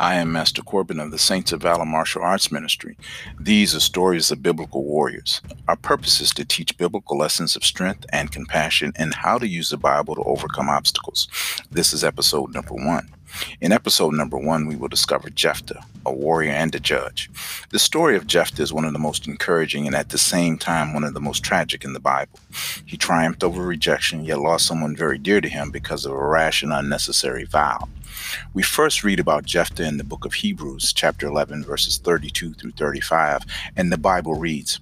I am Master Corbin of the Saints of Valor Martial Arts Ministry. These are stories of biblical warriors. Our purpose is to teach biblical lessons of strength and compassion and how to use the Bible to overcome obstacles. This is episode number one. In episode number one, we will discover Jephthah, a warrior and a judge. The story of Jephthah is one of the most encouraging and at the same time one of the most tragic in the Bible. He triumphed over rejection, yet lost someone very dear to him because of a rash and unnecessary vow. We first read about Jephthah in the book of Hebrews, chapter 11, verses 32 through 35, and the Bible reads,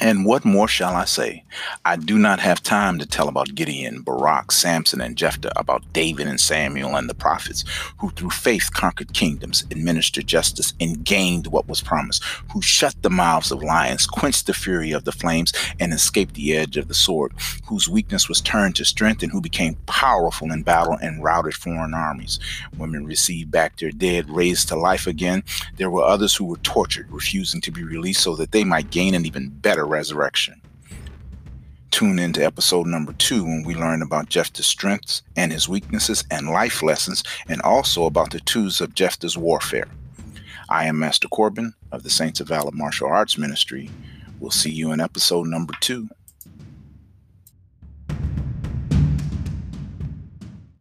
and what more shall I say? I do not have time to tell about Gideon, Barak, Samson, and Jephthah, about David and Samuel and the prophets, who through faith conquered kingdoms, administered justice, and gained what was promised, who shut the mouths of lions, quenched the fury of the flames, and escaped the edge of the sword, whose weakness was turned to strength, and who became powerful in battle and routed foreign armies. Women received back their dead, raised to life again. There were others who were tortured, refusing to be released so that they might gain an even better resurrection. Tune into episode number two when we learn about Jephthah's strengths and his weaknesses and life lessons, and also about the tools of Jephthah's warfare. I am Master Corbin of the Saints of Valor Martial Arts Ministry. We'll see you in episode number two.